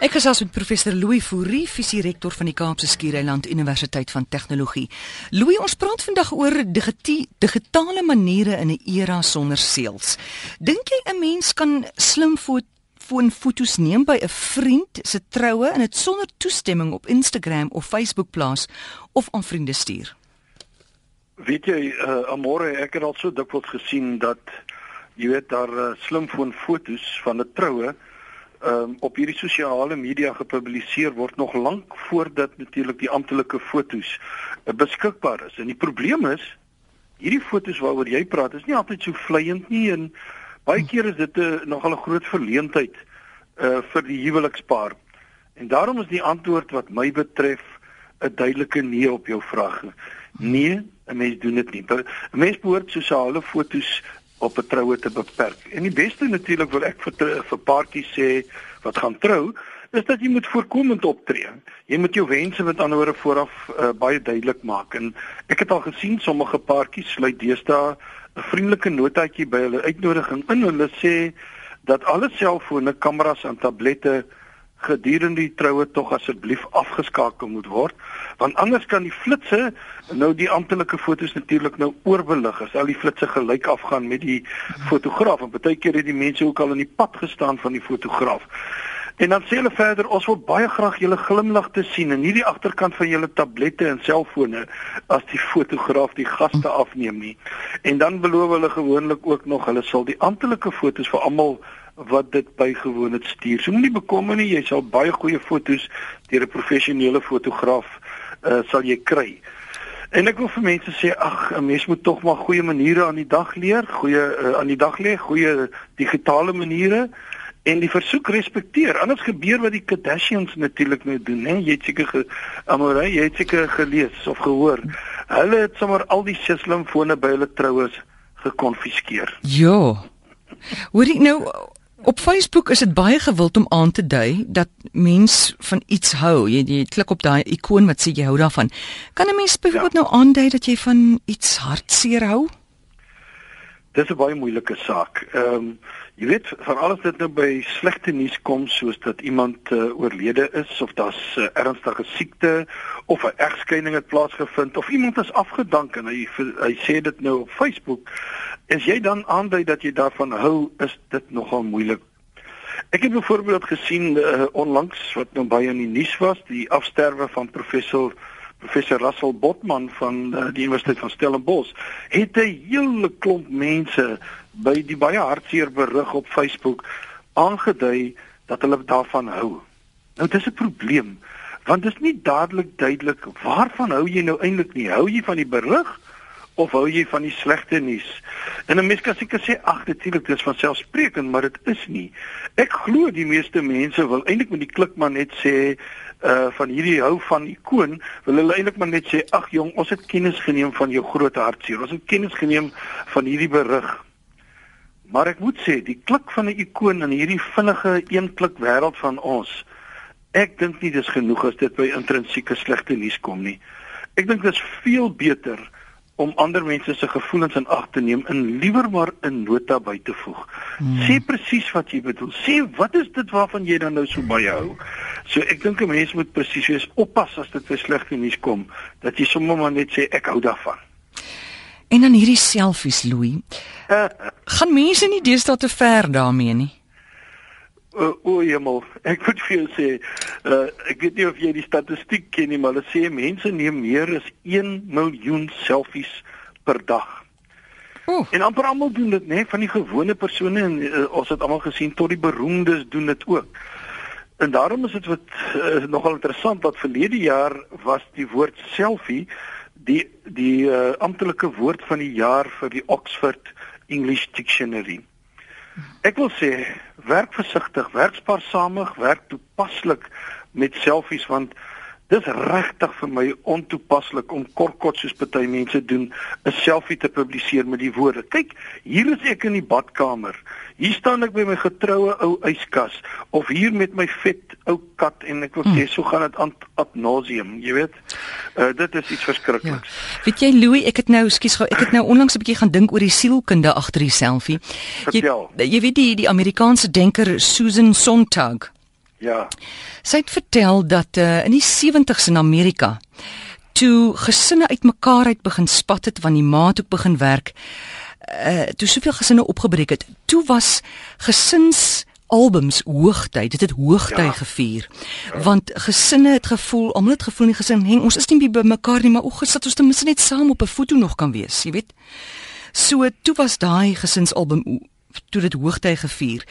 Ek gesels met professor Louis Fourie, visierektor van die Kaapse Skiereiland Universiteit van Tegnologie. Louis, ons praat vandag oor digitale maniere in 'n era sonder seels. Dink jy 'n mens kan slim foto's neem by 'n vriend se troue en dit sonder toestemming op Instagram of Facebook plaas of aan vriende stuur? Weet jy, uh, Amore, ek het al so dikwels gesien dat jy weet daar uh, slim foon foto's van 'n troue um, op hierdie sosiale media gepubliseer word nog lank voordat natuurlik die amptelike fotos uh, beskikbaar is. En die probleem is hierdie fotos waaroor jy praat is nie altyd so vleiend nie en baie keer is dit 'n uh, nogal 'n groot verleentheid uh vir die huwelikspaar. En daarom is die antwoord wat my betref 'n duidelike nee op jou vraag. Nee, 'n mens doen dit nie. 'n Mens behoort sosiale fotos op 'n troue te beperk. En die beste natuurlik wil ek vir vir paartjies sê wat gaan trou, is dat jy moet voorkomend optree. Jy moet jou wense met ander woorde vooraf uh, baie duidelik maak. En ek het al gesien sommige paartjies sluit deesdae 'n vriendelike notaatjie by hulle uitnodiging in. Hulle sê dat alle selfone, kameras en tablette gedurende die troue tog asseblief afgeskakel moet word want anders kan die flitsse nou die amptelike fotos natuurlik nou oorbelig as al die flitsse gelyk afgaan met die fotograaf. En baie keer het die mense ook al in die pad gestaan van die fotograaf. En dan sê hulle verder ons wil baie graag julle glimlag te sien en nie die agterkant van julle tablette en selfone as die fotograaf die gaste afneem nie. En dan beloof hulle gewoonlik ook nog hulle sal die amptelike fotos vir almal wat dit bygewoon het stuur. So moenie bekommer nie, jy sal baie goeie fotos deur 'n professionele fotograaf uh sal jy kry. En ek wil vir mense sê, ag, 'n mens moet tog maar goeie maniere aan die dag leer, goeie uh, aan die dag lê, goeie digitale maniere en die versoek respekteer. Anders gebeur wat die Kardashians natuurlik nou doen, hè? Jy het seker ge Amore, jy het seker gelees of gehoor. Hulle het sommer al die slimfone by hulle troues gekonfiskeer. Ja. Hoorie nou Op Facebook is dit baie gewild om aan te dui dat mens van iets hou. Jy, jy klik op daai ikoon wat sê jy hou daarvan. Kan 'n mens byvoorbeeld ja. nou aandui dat jy van iets hartseer hou? Dis 'n baie moeilike saak. Ehm um, jy weet, van alles dit nou by slegte nuus kom soos dat iemand uh, oorlede is of daar's 'n uh, ernstige siekte of 'n egskeiding het plaasgevind of iemand is afgedank en hy hy sê dit nou op Facebook As jy dan aandui dat jy daarvan hou, is dit nogal moeilik. Ek het byvoorbeeld gesien uh, onlangs wat nou baie in die nuus was, die afsterwe van professor professor Russell Botman van uh, die Universiteit van Stellenbosch. Het 'n hele klomp mense by die baie hartseer berig op Facebook aangedui dat hulle daarvan hou. Nou dis 'n probleem want dit is nie dadelik duidelik waarvan hou jy nou eintlik nie? Hou jy van die berig? of hou jy van die slegte nuus? En 'n mens kan seker sê ag natuurlik dis van selfsprekend, maar dit is nie. Ek glo die meeste mense wil eintlik met die klik maar net sê uh van hierdie hou van ikoon, wil hulle eintlik maar net sê ag jong, ons het kennis geneem van jou groot hartseer. Ons het kennis geneem van hierdie berig. Maar ek moet sê, die klik van 'n ikoon in hierdie vinnige een klik wêreld van ons, ek dink nie dis genoeg as dit by intrinsieke slegte nuus kom nie. Ek dink dit is veel beter om ander mense se gevoelens in ag te neem en liewer maar 'n nota by te voeg. Hmm. Sê presies wat jy bedoel. Sê wat is dit waarvan jy dan nou so baie hou? So ek dink 'n mens moet presies wees. Oppas as dit vir slegte nuus kom dat jy sommer maar net sê ek hou daarvan. En dan hierdie selfies, Louis. Uh, gaan mense nie deesdae te ver daarmee nie? O, o jemmel, ek moet vir jou sê, uh, ek weet nie of jy die statistiek ken nie, maar hulle sê mense neem meer as 1 miljoen selfies per dag. Oh. En amper almal doen dit, né, van die gewone persone en uh, ons het almal gesien tot die beroemdes doen dit ook. En daarom is dit wat uh, nogal interessant dat verlede jaar was die woord selfie die die uh, amptelike woord van die jaar vir die Oxford English Dictionary. Ek wil sê werk versigtig, werk spaarsamig, werk toepaslik met selfies want dis regtig vir my ontoepaslik om kortkort soos party mense doen 'n selfie te publiseer met die woorde. Kyk, hier is ek in die badkamer. Hier staan ek by my getroue ou yskas of hier met my vet ou kat en ek wil sê hmm. so gaan dit aan ad nauseam, jy weet. Uh, dit is iets verskrikliks. Ja. Weet jy Louis, ek het nou skus gou, ek het nou onlangs 'n bietjie gaan dink oor die sielkunde agter die selfie. Jy, jy weet die die Amerikaanse denker Susan Sontag. Ja. Sy het vertel dat uh, in die 70's in Amerika toe gesinne uitmekaar uit begin spat het want die ma toe begin werk. Uh toe soveel gesinne opgebreek het. Toe was gesins albums hoogtyd. Dit het hoogtyd ja. gevier. Ja. Want gesinne het gevoel, almal het gevoel in die gesin, hang ons is nie by mekaar nie, maar o, gesit ons ten minste net saam op 'n foto nog kan wees, jy weet. So toe was daai gesinsalbum toe dit hoogtyd gevier.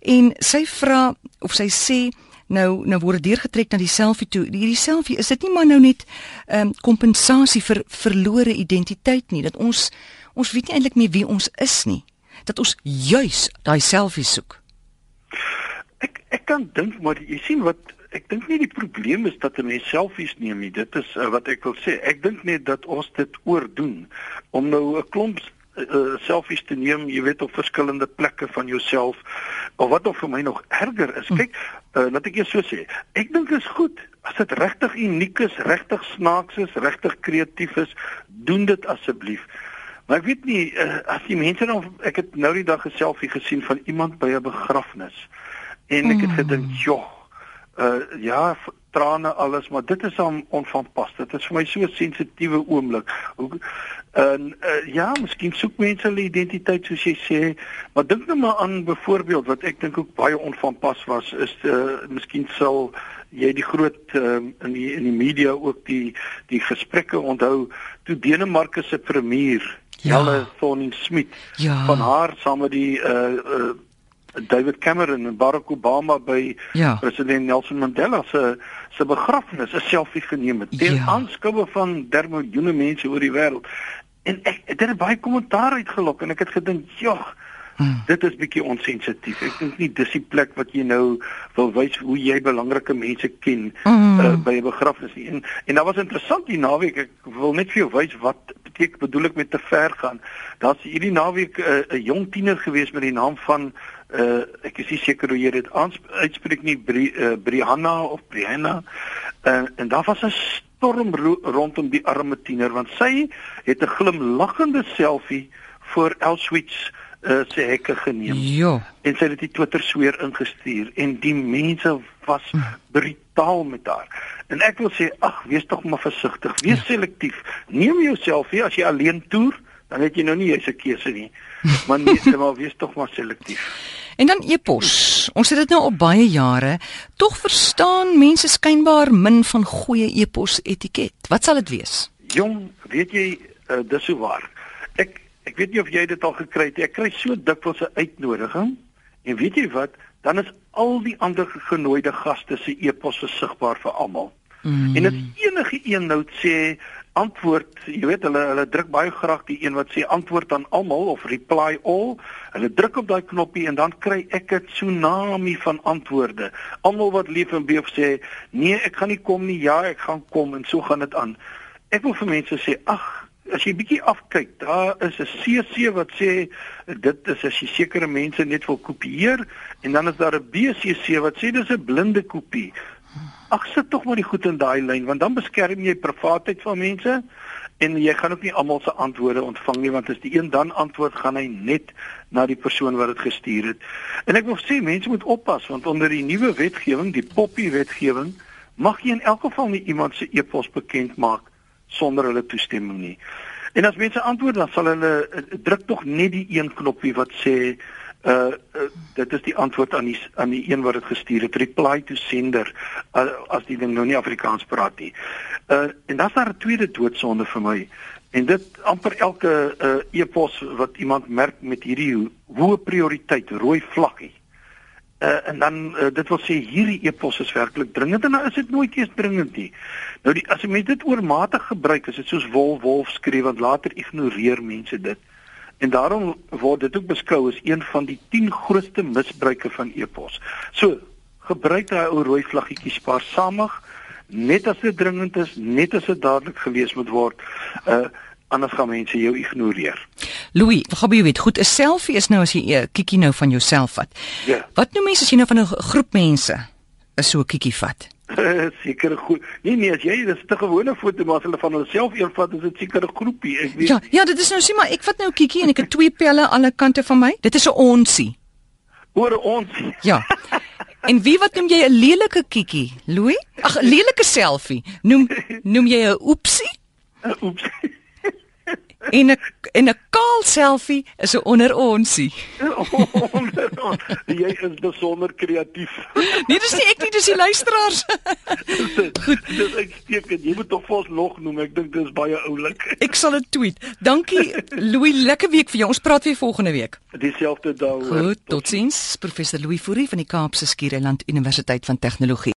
En sy vra of sy sê nou nou word deurgetrek na die selfie toe. Hierdie selfie is dit nie maar nou net ehm um, kompensasie vir verlore identiteit nie, dat ons ons weet nie eintlik meer wie ons is nie. Dat ons juis daai selfie soek. Ek ek kan dink maar jy sien wat ek dink nie die probleem is dat 'n mens selfies neem nie. Dit is uh, wat ek wil sê. Ek dink net dat ons dit oordoen om nou 'n klomp uh, selfies te neem, jy weet op verskillende plekke van jouself. Of wat nog vir my nog erger is, hm. kyk, uh, laat ek eers so sê. Ek dink dit is goed as dit regtig uniek is, regtig snaaks is, regtig kreatief is, doen dit asseblief. Maar ek weet nie uh, as die mense dan ek het nou die dag 'n selfie gesien van iemand by 'n begrafnis en ek het mm. gedink, "Joh, uh ja, trane alles, maar dit is dan onvanpas. Dit is vir my so 'n sensitiewe oomblik. En uh, ja, miskien soek mense hulle identiteit soos jy sê, maar dink nou maar aan byvoorbeeld wat ek dink ook baie onvanpas was is uh miskien sal jy die groot uh, in die in die media ook die die gesprekke onthou toe Denemarke se premier ja. Helle Thorning-Schmidt ja. van haar saam met die uh, uh David Cameron en Barack Obama by ja. president Nelson Mandela se se begrafnis 'n selfie geneem het teen ja. aanskoue van dermiljoene mense oor die wêreld. En ek dit het baie kommentaar uitgelok en ek het gedink, "Jogg, hmm. dit is bietjie onsensitief. Ek dink nie dis die plek wat jy nou wil wys hoe jy belangrike mense ken hmm. uh, by 'n begrafnis nie." En en dit was interessant die naweek. Ek wil net vir jou wys wat beteken bedoel ek met te ver gaan. Daar's hierdie naweek eh, 'n uh, jong tiener gewees met die naam van uh ek is nie seker hoe jy dit uitspreek nie Bri, uh, Brianna of Brianna uh, en daar was 'n storm ro rondom die arme tiener want sy het 'n glimlaggende selfie voor Auschwitz uh, se hekke geneem. Ja. En sy het dit Twitter sweer ingestuur en die mense was hm. brutaal met haar. En ek wil sê ag wees tog maar versigtig, wees ja. selektief. Neem jou selfie as jy alleen toer, dan het jy nou nie jy's 'n keuse nie. Maar nee, maar wees tog maar selektief. En dan e-pos. Ons het dit nou al baie jare, tog verstaan mense skynbaar min van goeie e-pos etiket. Wat sal dit wees? Jong, weet jy, uh, dis so waar. Ek ek weet nie of jy dit al gekry het. Ek kry so dikwels 'n uitnodiging en weet jy wat? Dan is al die ander genooide gaste se e-pos sigbaar vir almal. Mm. En as enige een nou sê antwoord, jy weet hulle hulle druk baie graag die een wat sê antwoord aan almal of reply all. Hulle druk op daai knoppie en dan kry ek 'n tsunami van antwoorde. Almal wat lief en beef sê, "Nee, ek gaan nie kom nie. Ja, ek gaan kom." En so gaan dit aan. Ek wil vir mense sê, "Ag, as jy bietjie afkyk, daar is 'n CC wat sê dit is as jy sekere mense net wil kopieer en dan is daar 'n BCC wat sê dis 'n blinde kopie." Ag sit tog maar die goed in daai lyn want dan beskerm jy privaatheid van mense en jy gaan ook nie almal se antwoorde ontvang nie want as die een dan antwoord gaan hy net na die persoon wat dit gestuur het. En ek wil sê mense moet oppas want onder die nuwe wetgewing, die poppie wetgewing, mag jy in elk geval nie iemand se e-pos bekend maak sonder hulle toestemming nie. En as mense antwoord dan sal hulle eh, druk tog net die een knoppie wat sê uh, uh dit is die antwoord aan die aan die een wat dit gestuur het reply to sender uh, as die ding nou nie Afrikaans praat nie. Uh en dan is daar 'n tweede doodsonde vir my en dit amper elke uh e-pos wat iemand merk met hierdie hoë prioriteit rooi vlaggie. Uh en dan uh, dit wil sê hierdie e-pos is werklik dringend en nou is dit nooit eens dringend nie. Nou die as met dit oormatig gebruik is dit soos wolf wolf skree want later ignoreer mense dit. En daarom word dit ook beskou as een van die 10 grootste misbruike van e-pos. So, gebruik daai ou rooi vlaggetjie spaarsamig, net as dit dringend is, net as dit dadelik gelees moet word. Uh anders gaan mense jou ignoreer. Louis, wat gebeur weet, goed, 'n selfie is nou as jy 'n uh, kiekie nou van jouself vat. Ja. Wat noem mense as jy nou van 'n groep mense 'n so 'n kiekie vat? seker goed. Nee nee, as jy dis 'n gewone foto maar as hulle van hulself eenvat, is dit seker 'n groepie. Ek weet. Ja, ja, dit is nou sien maar ek vat nou 'n kiekie en ek het twee pelle aan alle kante van my. Dit is 'n onsie. Oor 'n onsie. Ja. En wie wat noem jy 'n lelike kiekie? Louis? Ag, 'n lelike selfie. Noem noem jy 'n oepsie? Oeps. En 'n en 'n kaal selfie is 'n onder onsie. jy is besonder kreatief. Nee, dis nie ek nie, dis die luisteraars. Goed, dis uitstekend. Jy moet tog vir ons nog noem. Ek dink dis baie oulik. Ek sal dit tweet. Dankie Louis, lekker week vir jou. Ons praat weer volgende week. Dieselfde dag. Goed, totsiens. Professor Louis Fourie van die Kaapse Skiereiland Universiteit van Tegnologie.